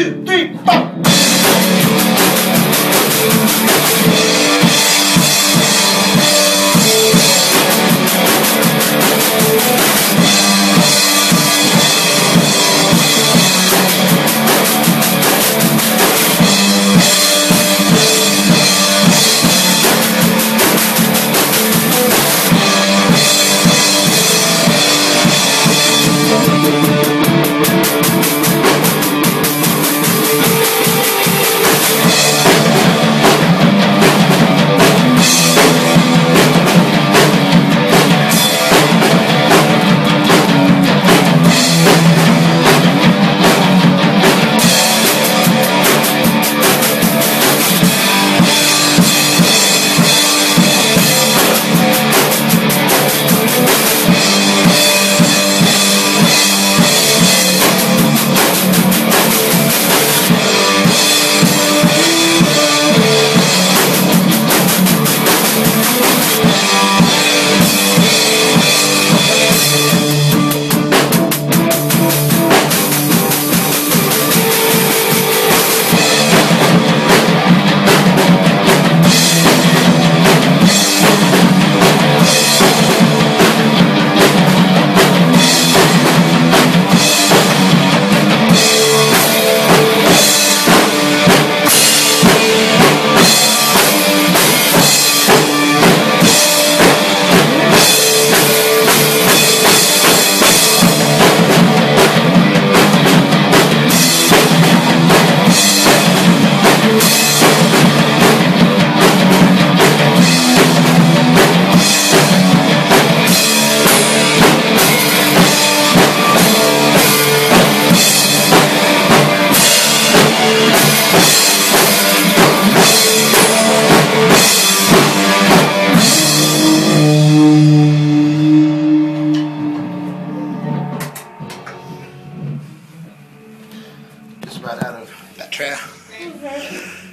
two, three, four. Just about out of That. Mhm.